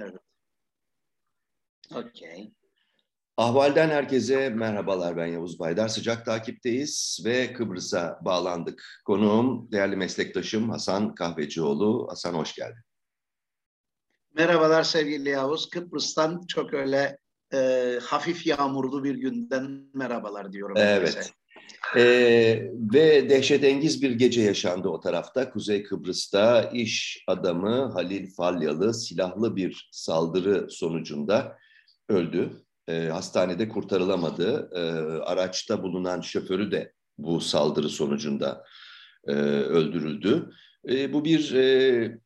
Evet. Okey. Ahval'den herkese merhabalar ben Yavuz Baydar. Sıcak takipteyiz ve Kıbrıs'a bağlandık. Konuğum değerli meslektaşım Hasan Kahvecioğlu. Hasan hoş geldin. Merhabalar sevgili Yavuz. Kıbrıs'tan çok öyle e, hafif yağmurlu bir günden merhabalar diyorum. Evet. Ee, ve dehşetengiz bir gece yaşandı o tarafta. Kuzey Kıbrıs'ta iş adamı Halil Falyalı silahlı bir saldırı sonucunda öldü. Ee, hastanede kurtarılamadı. Ee, araçta bulunan şoförü de bu saldırı sonucunda e, öldürüldü. E, bu bir e,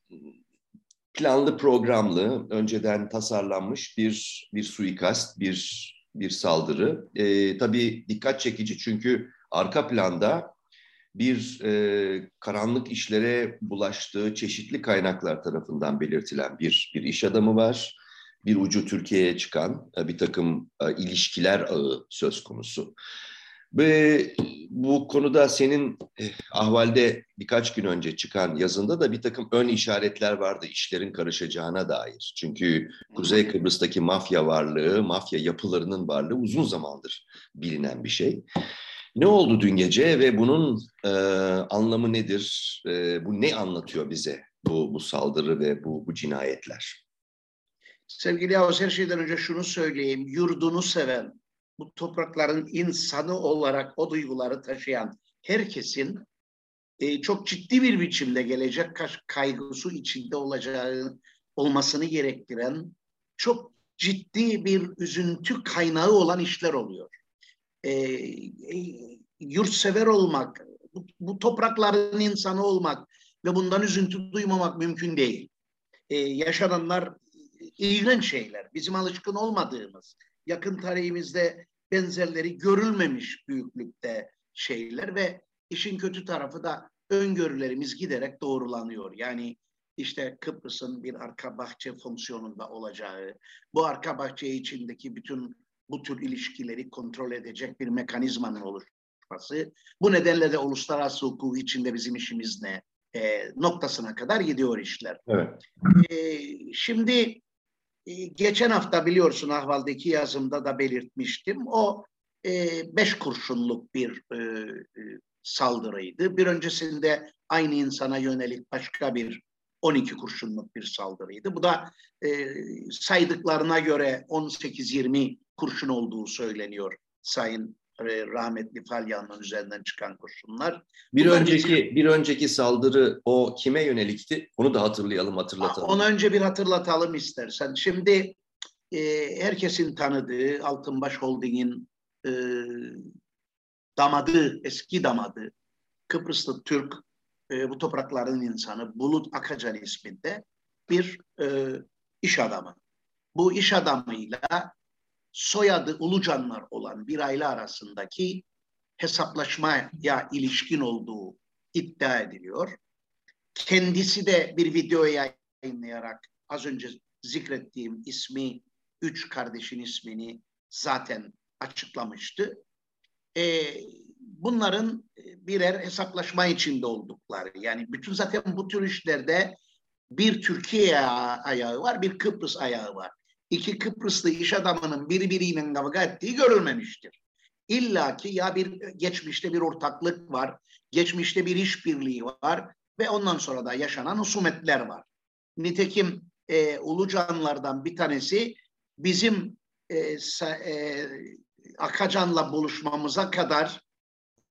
planlı programlı, önceden tasarlanmış bir bir suikast, bir bir saldırı. E, tabii dikkat çekici çünkü arka planda bir e, karanlık işlere bulaştığı çeşitli kaynaklar tarafından belirtilen bir bir iş adamı var. Bir ucu Türkiye'ye çıkan e, bir takım e, ilişkiler ağı söz konusu. Ve bu konuda senin eh, ahvalde birkaç gün önce çıkan yazında da bir takım ön işaretler vardı işlerin karışacağına dair. Çünkü Kuzey Kıbrıs'taki mafya varlığı, mafya yapılarının varlığı uzun zamandır bilinen bir şey. Ne oldu dün gece ve bunun e, anlamı nedir? E, bu ne anlatıyor bize bu, bu saldırı ve bu, bu cinayetler? Sevgili Yavuz her şeyden önce şunu söyleyeyim. Yurdunu seven, bu toprakların insanı olarak o duyguları taşıyan herkesin e, çok ciddi bir biçimde gelecek kaygısı içinde olacağı olmasını gerektiren çok ciddi bir üzüntü kaynağı olan işler oluyor. E, e, yurtsever olmak, bu, bu toprakların insanı olmak ve bundan üzüntü duymamak mümkün değil. E, yaşananlar iğrenç şeyler, bizim alışkın olmadığımız, yakın tarihimizde benzerleri görülmemiş büyüklükte şeyler ve işin kötü tarafı da öngörülerimiz giderek doğrulanıyor. Yani işte Kıbrıs'ın bir arka bahçe fonksiyonunda olacağı, bu arka bahçe içindeki bütün bu tür ilişkileri kontrol edecek bir mekanizmanın oluşması, bu nedenle de uluslararası hukuk içinde bizim işimiz ne e, noktasına kadar gidiyor işler. Evet. E, şimdi geçen hafta biliyorsun ahvaldeki yazımda da belirtmiştim. O e, beş kurşunluk bir e, e, saldırıydı. Bir öncesinde aynı insana yönelik başka bir 12 kurşunluk bir saldırıydı. Bu da e, saydıklarına göre 18-20 kurşun olduğu söyleniyor Sayın rahmetli Falyan'ın üzerinden çıkan kurşunlar. Bir Bunlar önceki için, bir önceki saldırı o kime yönelikti? Onu da hatırlayalım, hatırlatalım. Onu önce bir hatırlatalım istersen. Şimdi e, herkesin tanıdığı Altınbaş Holding'in e, damadı, eski damadı, Kıbrıslı Türk, e, bu toprakların insanı Bulut Akacan isminde bir e, iş adamı. Bu iş adamıyla soyadı Ulucanlar olan bir aile arasındaki hesaplaşmaya ilişkin olduğu iddia ediliyor. Kendisi de bir video yayınlayarak az önce zikrettiğim ismi, üç kardeşin ismini zaten açıklamıştı. Ee, bunların birer hesaplaşma içinde oldukları, yani bütün zaten bu tür işlerde bir Türkiye ayağı var, bir Kıbrıs ayağı var iki Kıbrıslı iş adamının birbiriyle kavga ettiği görülmemiştir. İlla ki ya bir geçmişte bir ortaklık var, geçmişte bir işbirliği var ve ondan sonra da yaşanan husumetler var. Nitekim e, Ulucanlardan bir tanesi bizim e, sa, e, Akacan'la buluşmamıza kadar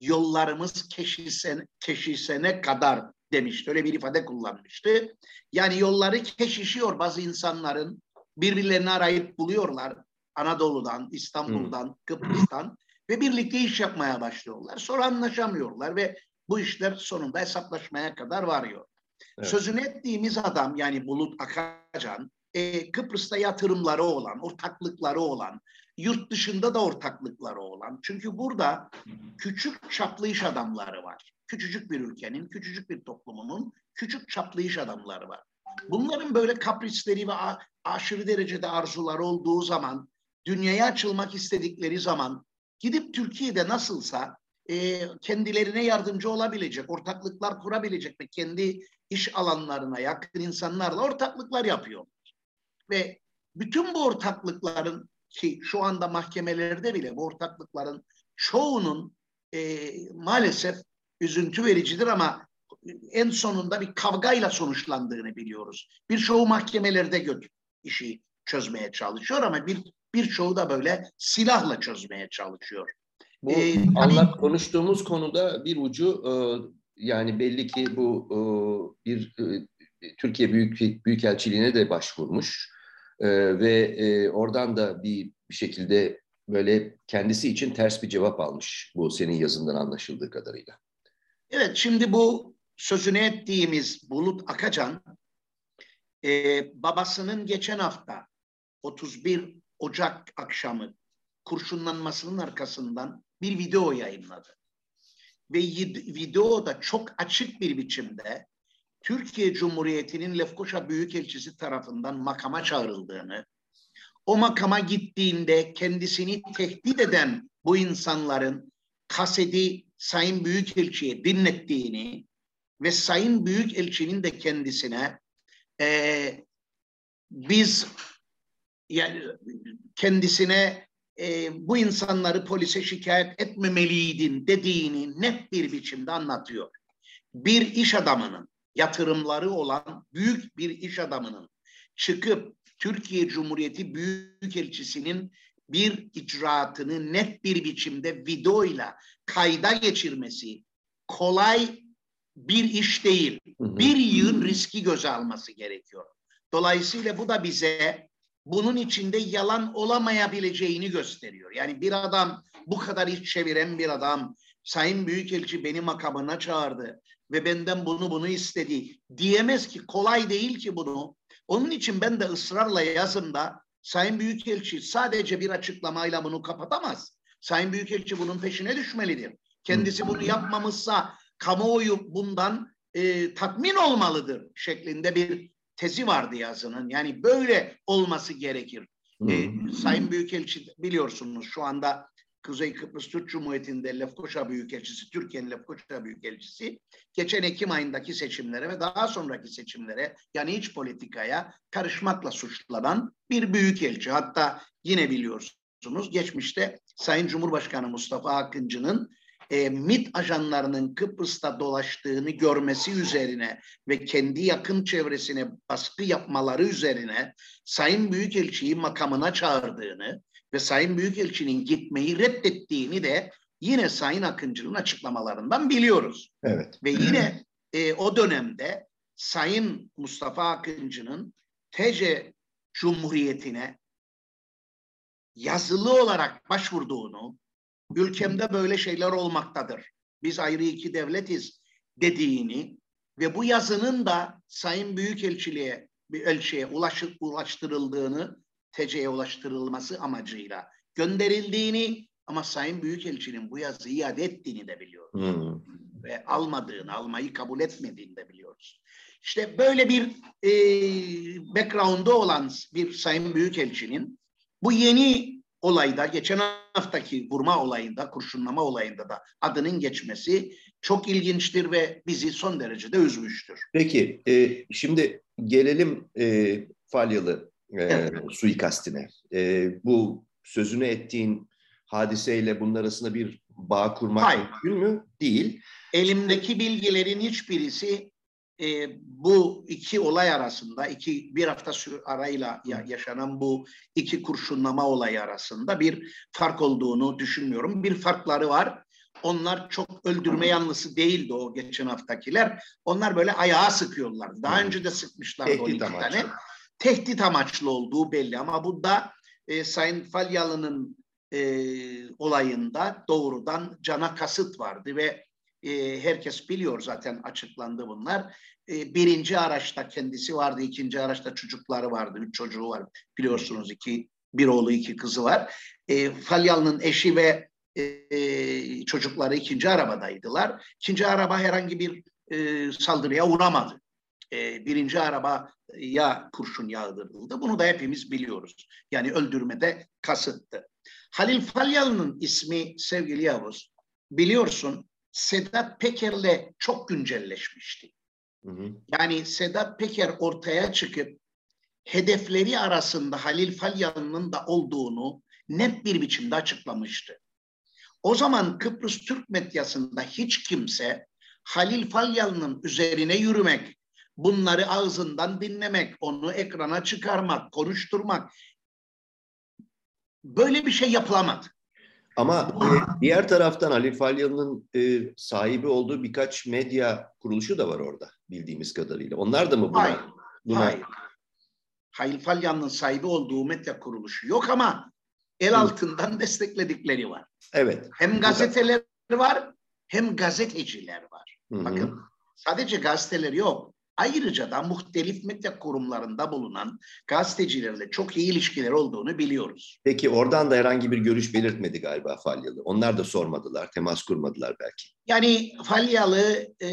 yollarımız keşişsene, keşişsene kadar demişti. Öyle bir ifade kullanmıştı. Yani yolları keşişiyor bazı insanların birbirlerini arayıp buluyorlar. Anadolu'dan, İstanbul'dan, hmm. Kıbrıs'tan ve birlikte iş yapmaya başlıyorlar. Sonra anlaşamıyorlar ve bu işler sonunda hesaplaşmaya kadar varıyor. Evet. Sözünü ettiğimiz adam yani Bulut Akacan e, Kıbrıs'ta yatırımları olan, ortaklıkları olan, yurt dışında da ortaklıkları olan. Çünkü burada küçük çaplı iş adamları var. Küçücük bir ülkenin, küçücük bir toplumunun küçük çaplı iş adamları var. Bunların böyle kaprisleri ve aşırı derecede arzular olduğu zaman, dünyaya açılmak istedikleri zaman gidip Türkiye'de nasılsa e, kendilerine yardımcı olabilecek, ortaklıklar kurabilecek ve kendi iş alanlarına yakın insanlarla ortaklıklar yapıyor. ve bütün bu ortaklıkların ki şu anda mahkemelerde bile bu ortaklıkların çoğunun e, maalesef üzüntü vericidir ama en sonunda bir kavgayla sonuçlandığını biliyoruz. Birçoğu mahkemelerde götür işi çözmeye çalışıyor ama bir birçoğu da böyle silahla çözmeye çalışıyor. Bu ee, anlat hani, konuştuğumuz konuda bir ucu e, yani belli ki bu e, bir e, Türkiye Büyük Büyükelçiliğine de başvurmuş e, ve e, oradan da bir, bir şekilde böyle kendisi için ters bir cevap almış bu senin yazından anlaşıldığı kadarıyla. Evet şimdi bu sözünü ettiğimiz Bulut Akacan e, babasının geçen hafta 31 Ocak akşamı kurşunlanmasının arkasından bir video yayınladı. Ve videoda çok açık bir biçimde Türkiye Cumhuriyeti'nin Lefkoşa Büyükelçisi tarafından makama çağrıldığını, o makama gittiğinde kendisini tehdit eden bu insanların kaseti Sayın Büyükelçi'ye dinlettiğini ve Sayın Büyükelçinin de kendisine e, biz yani kendisine e, bu insanları polise şikayet etmemeliydin dediğini net bir biçimde anlatıyor. Bir iş adamının yatırımları olan büyük bir iş adamının çıkıp Türkiye Cumhuriyeti Büyükelçisi'nin bir icraatını net bir biçimde videoyla kayda geçirmesi kolay bir iş değil. Bir yığın riski göze alması gerekiyor. Dolayısıyla bu da bize bunun içinde yalan olamayabileceğini gösteriyor. Yani bir adam bu kadar iş çeviren bir adam Sayın Büyükelçi beni makamına çağırdı ve benden bunu bunu istedi diyemez ki kolay değil ki bunu. Onun için ben de ısrarla yazımda Sayın Büyükelçi sadece bir açıklamayla bunu kapatamaz. Sayın Büyükelçi bunun peşine düşmelidir. Kendisi bunu yapmamışsa kamuoyu bundan e, tatmin olmalıdır şeklinde bir tezi vardı yazının. Yani böyle olması gerekir. Hmm. E, Sayın Büyükelçi biliyorsunuz şu anda Kuzey Kıbrıs Türk Cumhuriyeti'nde Lefkoşa Büyükelçisi, Türkiye'nin Lefkoşa Büyükelçisi geçen Ekim ayındaki seçimlere ve daha sonraki seçimlere yani iç politikaya karışmakla suçlanan bir büyükelçi. Hatta yine biliyorsunuz geçmişte Sayın Cumhurbaşkanı Mustafa Akıncı'nın e, MIT ajanlarının Kıbrıs'ta dolaştığını görmesi üzerine ve kendi yakın çevresine baskı yapmaları üzerine Sayın Büyükelçiyi makamına çağırdığını ve Sayın Büyükelçinin gitmeyi reddettiğini de yine Sayın Akıncı'nın açıklamalarından biliyoruz. Evet. Ve yine e, o dönemde Sayın Mustafa Akıncı'nın TC Cumhuriyeti'ne yazılı olarak başvurduğunu, ülkemde böyle şeyler olmaktadır. Biz ayrı iki devletiz dediğini ve bu yazının da Sayın Büyükelçiliğe bir elçiye ulaşıp ulaştırıldığını TC'ye ulaştırılması amacıyla gönderildiğini ama Sayın Büyükelçinin bu yazıyı iade ettiğini de biliyoruz. Hmm. Ve almadığını, almayı kabul etmediğini de biliyoruz. İşte böyle bir e, background'da olan bir Sayın Büyükelçinin bu yeni olayda, geçen haftaki vurma olayında, kurşunlama olayında da adının geçmesi çok ilginçtir ve bizi son derecede üzmüştür. Peki, e, şimdi gelelim e, Falyalı e, evet. suikastine. E, bu sözünü ettiğin hadiseyle bunun arasında bir bağ kurmak Hayır. mümkün mü? Değil. Elimdeki bilgilerin hiçbirisi e, bu iki olay arasında, iki bir hafta süre arayla yaşanan bu iki kurşunlama olayı arasında bir fark olduğunu düşünmüyorum. Bir farkları var. Onlar çok öldürme yanlısı değildi o geçen haftakiler. Onlar böyle ayağa sıkıyorlar. Daha önce de sıkmışlardı Tehdit 12 amaçlı. tane. Tehdit amaçlı olduğu belli ama bu da e, Sayın Falyalı'nın e, olayında doğrudan cana kasıt vardı ve e, herkes biliyor zaten açıklandı bunlar. E, birinci araçta kendisi vardı, ikinci araçta çocukları vardı, üç çocuğu var biliyorsunuz iki bir oğlu iki kızı var. E, Falyalı'nın eşi ve e, çocukları ikinci arabadaydılar. İkinci araba herhangi bir e, saldırıya uğramadı. E, birinci arabaya kurşun yağdırıldı. Bunu da hepimiz biliyoruz. Yani öldürmede kasıttı. Halil Falyalı'nın ismi sevgili Yavuz biliyorsun Sedat Peker'le çok güncelleşmişti. Hı hı. Yani Sedat Peker ortaya çıkıp hedefleri arasında Halil Falyalı'nın da olduğunu net bir biçimde açıklamıştı. O zaman Kıbrıs Türk medyasında hiç kimse Halil Falyalı'nın üzerine yürümek, bunları ağzından dinlemek, onu ekrana çıkarmak, konuşturmak böyle bir şey yapılamadı. Ama e, diğer taraftan Halil Falyalı'nın e, sahibi olduğu birkaç medya kuruluşu da var orada bildiğimiz kadarıyla. Onlar da mı buna? Hayır. buna... Hayır. Halil Falyan'ın sahibi olduğu medya kuruluşu yok ama el altından destekledikleri var. Evet. Hem gazeteler var hem gazeteciler var. Hı hı. Bakın sadece gazeteler yok. Ayrıca da muhtelif medya kurumlarında bulunan gazetecilerle çok iyi ilişkiler olduğunu biliyoruz. Peki oradan da herhangi bir görüş belirtmedi galiba Falyalı. Onlar da sormadılar, temas kurmadılar belki. Yani Falyalı e,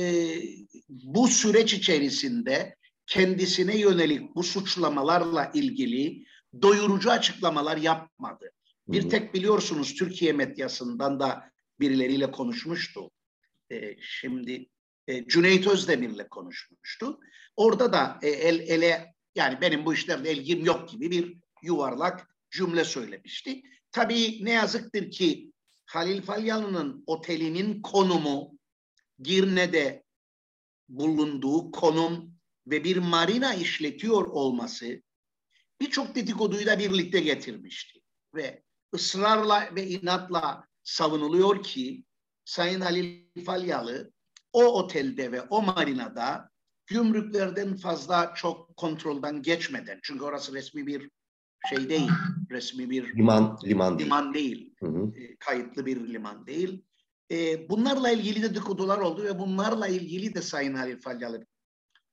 bu süreç içerisinde kendisine yönelik bu suçlamalarla ilgili doyurucu açıklamalar yapmadı. Bir tek biliyorsunuz Türkiye medyasından da birileriyle konuşmuştu. E, şimdi e, Cüneyt Özdemir'le konuşmuştu. Orada da e, el ele yani benim bu işlerde ilgim yok gibi bir yuvarlak cümle söylemişti. Tabii ne yazıktır ki Halil Falyalı'nın otelinin konumu Girne'de bulunduğu konum ve bir marina işletiyor olması birçok dedikoduyu da birlikte getirmişti. Ve ısrarla ve inatla savunuluyor ki Sayın Halil Falyalı o otelde ve o marinada gümrüklerden fazla çok kontrolden geçmeden çünkü orası resmi bir şey değil, resmi bir Liman, liman değil. liman değil, Hı hı. e, kayıtlı bir liman değil. E, bunlarla ilgili de dedikodular oldu ve bunlarla ilgili de Sayın Halil Falyalı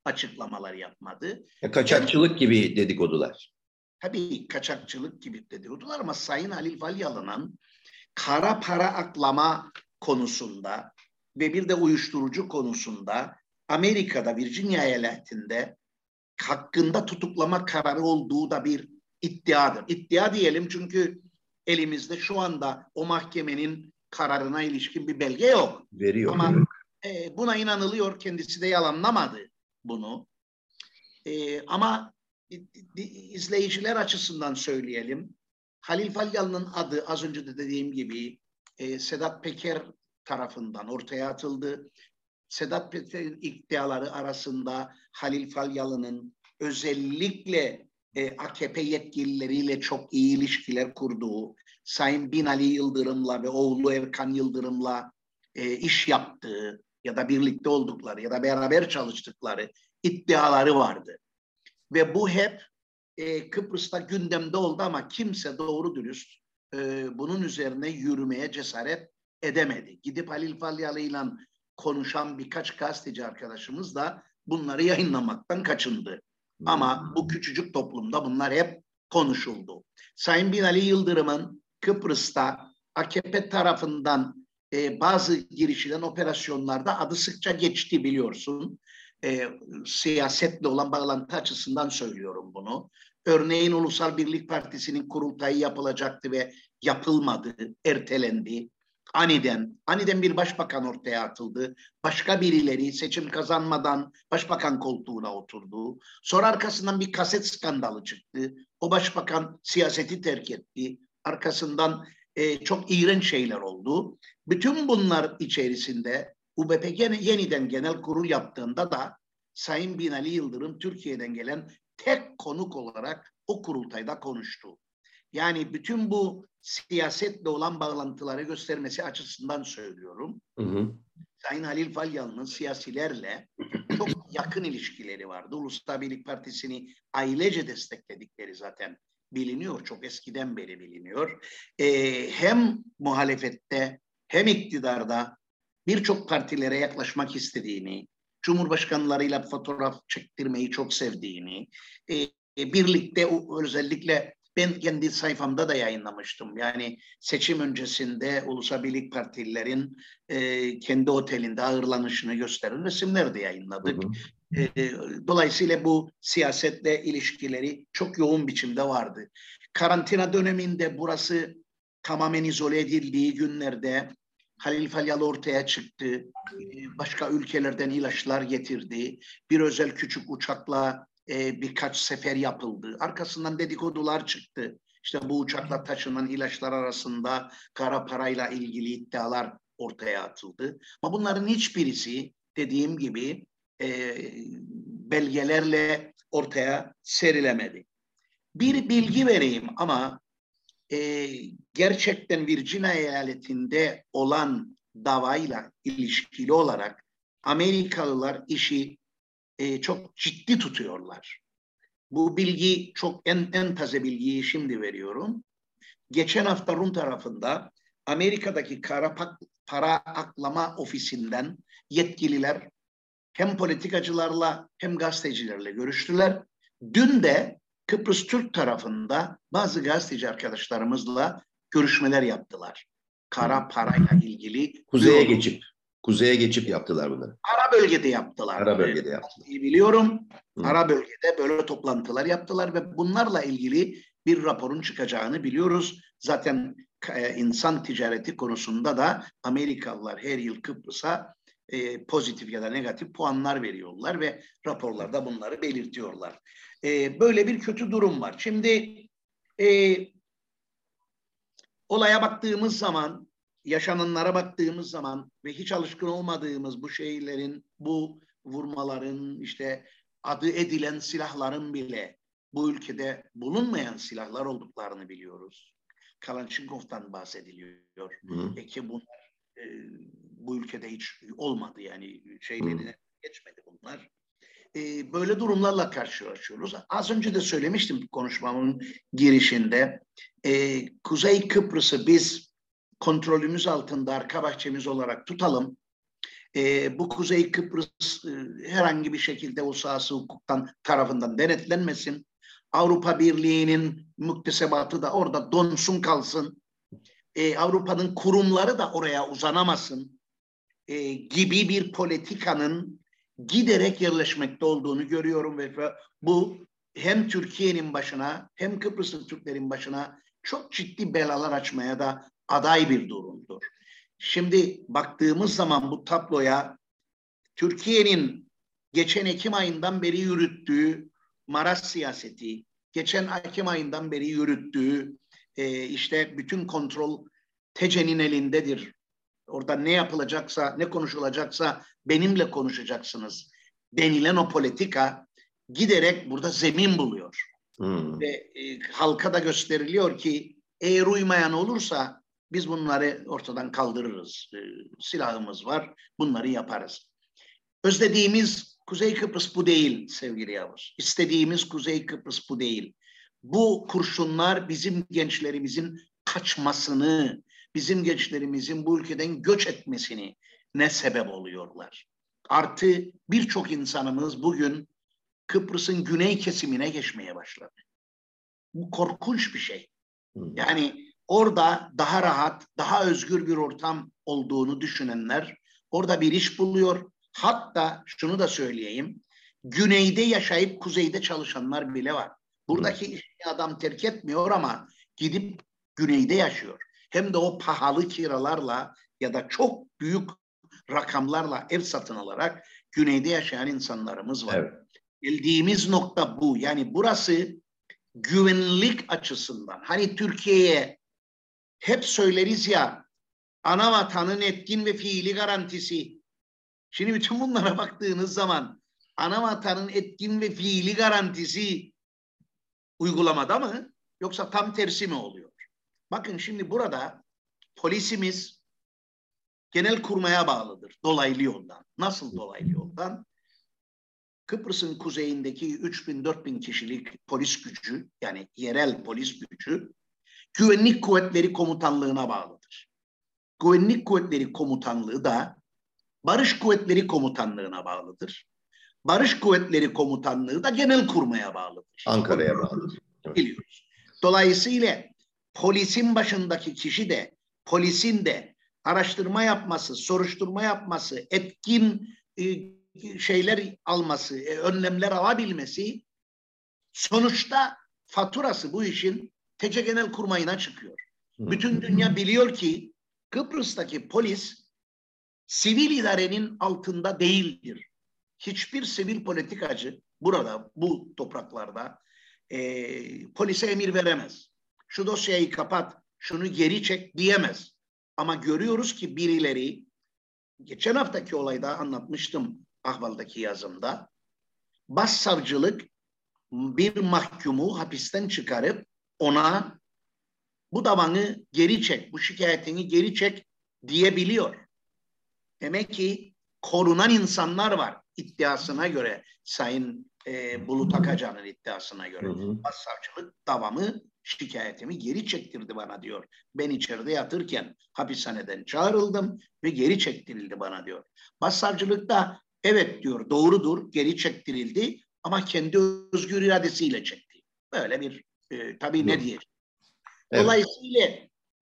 açıklamalar yapmadı. Ya, kaçakçılık gibi dedikodular. Tabii kaçakçılık gibi dedikodular ama Sayın Halil Falyalı'nın kara para aklama konusunda ve bir de uyuşturucu konusunda Amerika'da Virginia eyaletinde hakkında tutuklama kararı olduğu da bir iddiadır. İddia diyelim çünkü elimizde şu anda o mahkemenin kararına ilişkin bir belge yok. Veriyor. Ama e, buna inanılıyor. Kendisi de yalanlamadı bunu. E, ama izleyiciler açısından söyleyelim. Halil Falyalı'nın adı az önce de dediğim gibi e, Sedat Peker tarafından ortaya atıldı. Sedat Peker'in iddiaları arasında Halil Falyalı'nın özellikle e, AKP yetkilileriyle çok iyi ilişkiler kurduğu, Sayın Binali Yıldırım'la ve oğlu Erkan Yıldırım'la e, iş yaptığı ya da birlikte oldukları ya da beraber çalıştıkları iddiaları vardı. Ve bu hep e, Kıbrıs'ta gündemde oldu ama kimse doğru dürüst e, bunun üzerine yürümeye cesaret edemedi. Gidip Halil Falyalı ile konuşan birkaç gazeteci arkadaşımız da bunları yayınlamaktan kaçındı. Ama bu küçücük toplumda bunlar hep konuşuldu. Sayın Binali Yıldırım'ın Kıbrıs'ta AKP tarafından e, bazı girişilen operasyonlarda adı sıkça geçti biliyorsun. E, siyasetle olan bağlantı açısından söylüyorum bunu. Örneğin Ulusal Birlik Partisi'nin kurultayı yapılacaktı ve yapılmadı, ertelendi. Aniden, aniden bir başbakan ortaya atıldı. Başka birileri seçim kazanmadan başbakan koltuğuna oturdu. Sonra arkasından bir kaset skandalı çıktı. O başbakan siyaseti terk etti. Arkasından e, çok iğrenç şeyler oldu. Bütün bunlar içerisinde UBP yeniden genel kurul yaptığında da Sayın Binali Yıldırım Türkiye'den gelen tek konuk olarak o kurultayda konuştu. Yani bütün bu siyasetle olan bağlantıları göstermesi açısından söylüyorum. Hı hı. Sayın Halil Falyalı'nın siyasilerle çok yakın ilişkileri vardı. Ulusal Birlik Partisi'ni ailece destekledikleri zaten biliniyor. Çok eskiden beri biliniyor. Ee, hem muhalefette hem iktidarda birçok partilere yaklaşmak istediğini, cumhurbaşkanlarıyla fotoğraf çektirmeyi çok sevdiğini, e, birlikte özellikle ben kendi sayfamda da yayınlamıştım. Yani seçim öncesinde Ulusal Birlik Partililerin e, kendi otelinde ağırlanışını gösteren resimler de yayınladık. Hı hı. E, dolayısıyla bu siyasetle ilişkileri çok yoğun biçimde vardı. Karantina döneminde burası tamamen izole edildiği günlerde Halil Falyalı ortaya çıktı. Başka ülkelerden ilaçlar getirdi. Bir özel küçük uçakla e, birkaç sefer yapıldı. Arkasından dedikodular çıktı. İşte bu uçakla taşınan ilaçlar arasında kara parayla ilgili iddialar ortaya atıldı. Ama bunların hiçbirisi dediğim gibi e, belgelerle ortaya serilemedi. Bir bilgi vereyim ama e, gerçekten Virginia eyaletinde olan davayla ilişkili olarak Amerikalılar işi e, çok ciddi tutuyorlar. Bu bilgi çok en, en taze bilgiyi şimdi veriyorum. Geçen hafta Rum tarafında Amerika'daki kara para aklama ofisinden yetkililer hem politikacılarla hem gazetecilerle görüştüler. Dün de Kıbrıs Türk tarafında bazı gazeteci arkadaşlarımızla görüşmeler yaptılar. Kara parayla ilgili. Kuzeye geçip, kuzeye geçip yaptılar bunları. Ara bölgede yaptılar. Ara bölgede yaptılar. Biliyorum. Hı. Ara bölgede böyle toplantılar yaptılar ve bunlarla ilgili bir raporun çıkacağını biliyoruz. Zaten e, insan ticareti konusunda da Amerikalılar her yıl Kıbrıs'a e, pozitif ya da negatif puanlar veriyorlar ve raporlarda bunları belirtiyorlar. E, böyle bir kötü durum var. Şimdi e, olaya baktığımız zaman, yaşananlara baktığımız zaman ve hiç alışkın olmadığımız bu şeylerin, bu vurmaların, işte adı edilen silahların bile bu ülkede bulunmayan silahlar olduklarını biliyoruz. Kalançınkov'tan bahsediliyor. Hı. E ki bunlar e, bu ülkede hiç olmadı yani şeylerine geçmedi bunlar. E, böyle durumlarla karşılaşıyoruz. Az önce de söylemiştim konuşmamın girişinde. E, Kuzey Kıbrıs'ı biz kontrolümüz altında arka bahçemiz olarak tutalım. E, bu Kuzey Kıbrıs e, herhangi bir şekilde uluslararası hukuktan tarafından denetlenmesin. Avrupa Birliği'nin müktesebatı da orada donsun kalsın. E, Avrupa'nın kurumları da oraya uzanamasın e, gibi bir politikanın giderek yerleşmekte olduğunu görüyorum ve bu hem Türkiye'nin başına hem Kıbrıslı Türklerin başına çok ciddi belalar açmaya da aday bir durumdur. Şimdi baktığımız zaman bu tabloya Türkiye'nin geçen Ekim ayından beri yürüttüğü Maras siyaseti, geçen Ekim ayından beri yürüttüğü e, işte bütün kontrol TECE'nin elindedir. Orada ne yapılacaksa, ne konuşulacaksa benimle konuşacaksınız denilen o politika giderek burada zemin buluyor. Hmm. Ve e, halka da gösteriliyor ki eğer uymayan olursa biz bunları ortadan kaldırırız. E, silahımız var, bunları yaparız. Özlediğimiz Kuzey Kıbrıs bu değil sevgili Yavuz. İstediğimiz Kuzey Kıbrıs bu değil. Bu kurşunlar bizim gençlerimizin kaçmasını, bizim gençlerimizin bu ülkeden göç etmesini ne sebep oluyorlar. Artı birçok insanımız bugün Kıbrıs'ın güney kesimine geçmeye başladı. Bu korkunç bir şey. Yani orada daha rahat, daha özgür bir ortam olduğunu düşünenler orada bir iş buluyor. Hatta şunu da söyleyeyim. Güneyde yaşayıp kuzeyde çalışanlar bile var. Buradaki işini adam terk etmiyor ama gidip güneyde yaşıyor. Hem de o pahalı kiralarla ya da çok büyük rakamlarla ev satın alarak güneyde yaşayan insanlarımız var. Evet. Nokta bu. Yani burası güvenlik açısından. Hani Türkiye'ye hep söyleriz ya ana vatanın etkin ve fiili garantisi. Şimdi bütün bunlara baktığınız zaman ana vatanın etkin ve fiili garantisi uygulamada mı yoksa tam tersi mi oluyor? Bakın şimdi burada polisimiz genel kurmaya bağlıdır dolaylı yoldan. Nasıl dolaylı yoldan? Kıbrıs'ın kuzeyindeki 3000-4000 kişilik polis gücü yani yerel polis gücü güvenlik kuvvetleri komutanlığına bağlıdır. Güvenlik kuvvetleri komutanlığı da barış kuvvetleri komutanlığına bağlıdır. Barış kuvvetleri komutanlığı da genel kurmaya bağlıdır. Ankara'ya bağlıdır. Biliyoruz. Dolayısıyla polisin başındaki kişi de polisin de araştırma yapması, soruşturma yapması, etkin e, şeyler alması, e, önlemler alabilmesi sonuçta faturası bu işin TC Genel Kurmayına çıkıyor. Bütün dünya biliyor ki Kıbrıs'taki polis sivil idarenin altında değildir. Hiçbir sivil politikacı burada bu topraklarda e, polise emir veremez. Şu dosyayı kapat, şunu geri çek diyemez. Ama görüyoruz ki birileri, geçen haftaki olayda anlatmıştım Ahval'daki yazımda, başsavcılık bir mahkumu hapisten çıkarıp ona bu davanı geri çek, bu şikayetini geri çek diyebiliyor. Demek ki korunan insanlar var iddiasına göre Sayın e, Bulut Akacan'ın iddiasına göre. Hı hı. Başsavcılık davamı şikayetimi geri çektirdi bana diyor. Ben içeride yatırken hapishaneden çağrıldım ve geri çektirildi bana diyor. Başsavcılık da evet diyor doğrudur geri çektirildi ama kendi özgür iradesiyle çekti. Böyle bir e, tabii ne diye. Evet. Dolayısıyla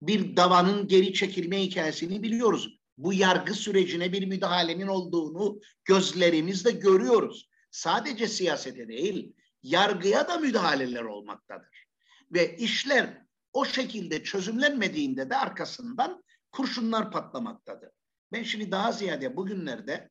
bir davanın geri çekilme hikayesini biliyoruz. Bu yargı sürecine bir müdahalenin olduğunu gözlerimizle görüyoruz. Sadece siyasete değil, yargıya da müdahaleler olmaktadır. Ve işler o şekilde çözümlenmediğinde de arkasından kurşunlar patlamaktadır. Ben şimdi daha ziyade bugünlerde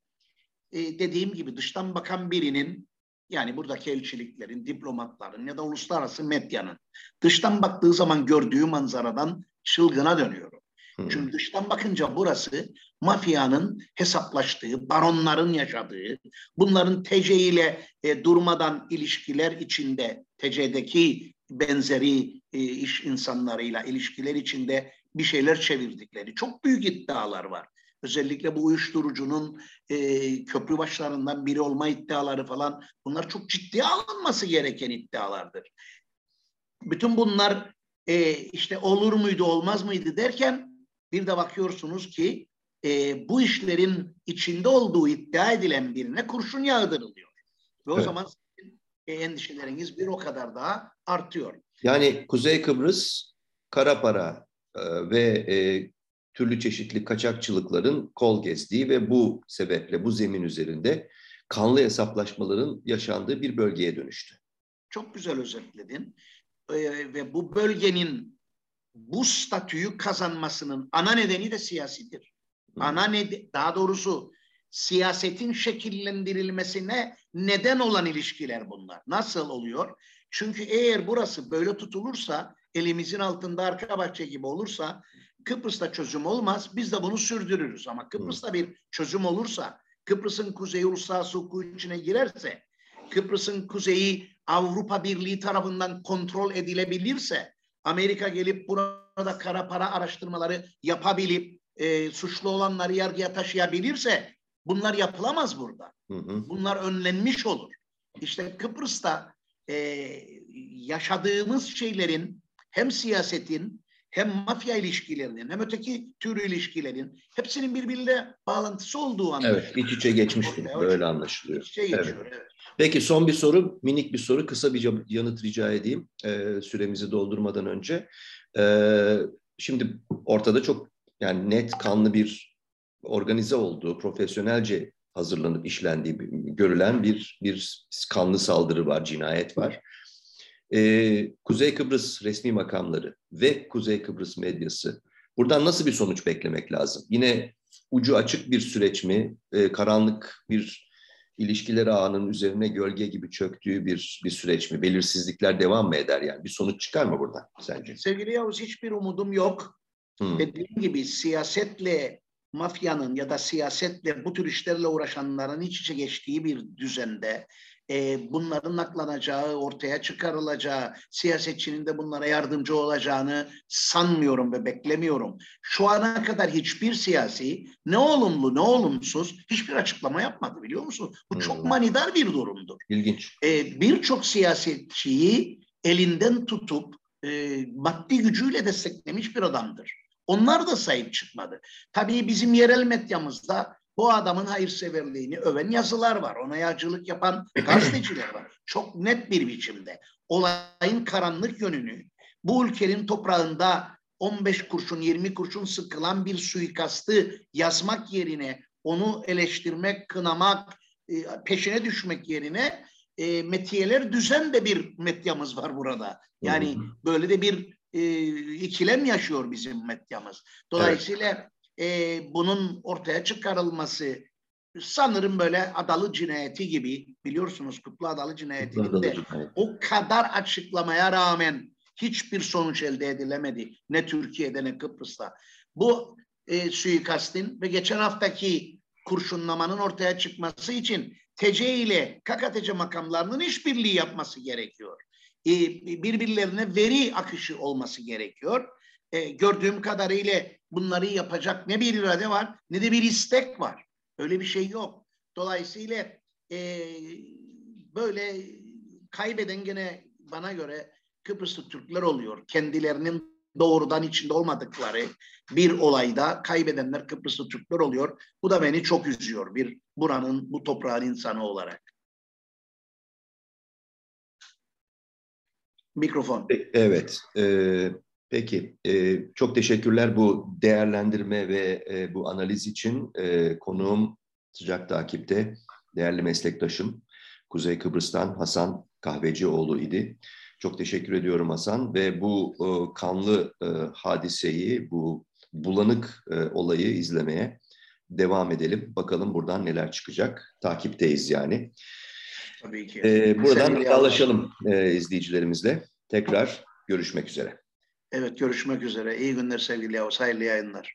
e, dediğim gibi dıştan bakan birinin yani buradaki elçiliklerin, diplomatların ya da uluslararası medyanın dıştan baktığı zaman gördüğü manzaradan çılgına dönüyorum. Hmm. Çünkü dıştan bakınca burası mafyanın hesaplaştığı, baronların yaşadığı, bunların TC ile e, durmadan ilişkiler içinde, TC'deki benzeri e, iş insanlarıyla ilişkiler içinde bir şeyler çevirdikleri çok büyük iddialar var. Özellikle bu uyuşturucunun e, köprü başlarından biri olma iddiaları falan bunlar çok ciddiye alınması gereken iddialardır. Bütün bunlar e, işte olur muydu olmaz mıydı derken bir de bakıyorsunuz ki e, bu işlerin içinde olduğu iddia edilen birine kurşun yağdırılıyor. Ve evet. o zaman e, endişeleriniz bir o kadar daha artıyor. Yani Kuzey Kıbrıs kara para e, ve e, türlü çeşitli kaçakçılıkların kol gezdiği ve bu sebeple bu zemin üzerinde kanlı hesaplaşmaların yaşandığı bir bölgeye dönüştü. Çok güzel özetledin. Ee, ve bu bölgenin bu statüyü kazanmasının ana nedeni de siyasidir. Hı. Ana ned daha doğrusu siyasetin şekillendirilmesine neden olan ilişkiler bunlar. Nasıl oluyor? Çünkü eğer burası böyle tutulursa, elimizin altında arka bahçe gibi olursa Kıbrıs'ta çözüm olmaz. Biz de bunu sürdürürüz. Ama Kıbrıs'ta bir çözüm olursa, Kıbrıs'ın kuzeyi uluslararası hukuku içine girerse, Kıbrıs'ın kuzeyi Avrupa Birliği tarafından kontrol edilebilirse, Amerika gelip burada kara para araştırmaları yapabilip e, suçlu olanları yargıya taşıyabilirse bunlar yapılamaz burada. Hı hı. Bunlar önlenmiş olur. İşte Kıbrıs'ta e, yaşadığımız şeylerin hem siyasetin hem mafya ilişkilerinin hem öteki tür ilişkilerin hepsinin birbiriyle bağlantısı olduğu anlaşılıyor. Evet, iç içe geçmiş durum. Böyle anlaşılıyor. İç içe geçiyor, evet. Peki son bir soru, minik bir soru. Kısa bir yanıt rica edeyim e, süremizi doldurmadan önce. E, şimdi ortada çok yani net kanlı bir organize olduğu, profesyonelce hazırlanıp işlendiği görülen bir bir kanlı saldırı var, cinayet var. Ee, Kuzey Kıbrıs resmi makamları ve Kuzey Kıbrıs medyası buradan nasıl bir sonuç beklemek lazım? Yine ucu açık bir süreç mi? Ee, karanlık bir ilişkiler ağının üzerine gölge gibi çöktüğü bir bir süreç mi? Belirsizlikler devam mı eder yani? Bir sonuç çıkar mı buradan sence? Sevgili Yavuz hiçbir umudum yok. Hmm. Dediğim gibi siyasetle mafyanın ya da siyasetle bu tür işlerle uğraşanların iç içe geçtiği bir düzende e, bunların aklanacağı, ortaya çıkarılacağı, siyasetçinin de bunlara yardımcı olacağını sanmıyorum ve beklemiyorum. Şu ana kadar hiçbir siyasi ne olumlu ne olumsuz hiçbir açıklama yapmadı biliyor musun? Bu hmm. çok manidar bir durumdur. İlginç. E, Birçok siyasetçiyi elinden tutup e, maddi gücüyle desteklemiş bir adamdır. Onlar da sahip çıkmadı. Tabii bizim yerel medyamızda bu adamın hayırseverliğini öven yazılar var. Ona yağcılık yapan gazeteciler var. Çok net bir biçimde. Olayın karanlık yönünü bu ülkenin toprağında 15 kurşun 20 kurşun sıkılan bir suikastı yazmak yerine onu eleştirmek, kınamak, e, peşine düşmek yerine e, metiyeler düzen de bir medyamız var burada. Yani böyle de bir e, ikilem yaşıyor bizim medyamız. Dolayısıyla evet. e, bunun ortaya çıkarılması sanırım böyle Adalı cinayeti gibi biliyorsunuz Kutlu Adalı cinayetinde de cinayet. o kadar açıklamaya rağmen hiçbir sonuç elde edilemedi. Ne Türkiye'de ne Kıbrıs'ta. Bu e, suikastin ve geçen haftaki kurşunlamanın ortaya çıkması için TC ile KKTC makamlarının işbirliği yapması gerekiyor. E, birbirlerine veri akışı olması gerekiyor. E, gördüğüm kadarıyla bunları yapacak ne bir irade var ne de bir istek var. Öyle bir şey yok. Dolayısıyla e, böyle kaybeden gene bana göre Kıbrıslı Türkler oluyor. Kendilerinin doğrudan içinde olmadıkları bir olayda kaybedenler Kıbrıslı Türkler oluyor. Bu da beni çok üzüyor bir buranın, bu toprağın insanı olarak. Mikrofon. Evet. E, peki. E, çok teşekkürler bu değerlendirme ve e, bu analiz için. E, konuğum sıcak takipte değerli meslektaşım Kuzey Kıbrıs'tan Hasan Kahvecioğlu idi. Çok teşekkür ediyorum Hasan ve bu e, kanlı e, hadiseyi, bu bulanık e, olayı izlemeye devam edelim. Bakalım buradan neler çıkacak. Takipteyiz yani. Tabii ki. E, buradan vedalaşalım e, izleyicilerimizle. Tekrar görüşmek üzere. Evet görüşmek üzere. İyi günler sevgili Yavuz. Hayırlı yayınlar.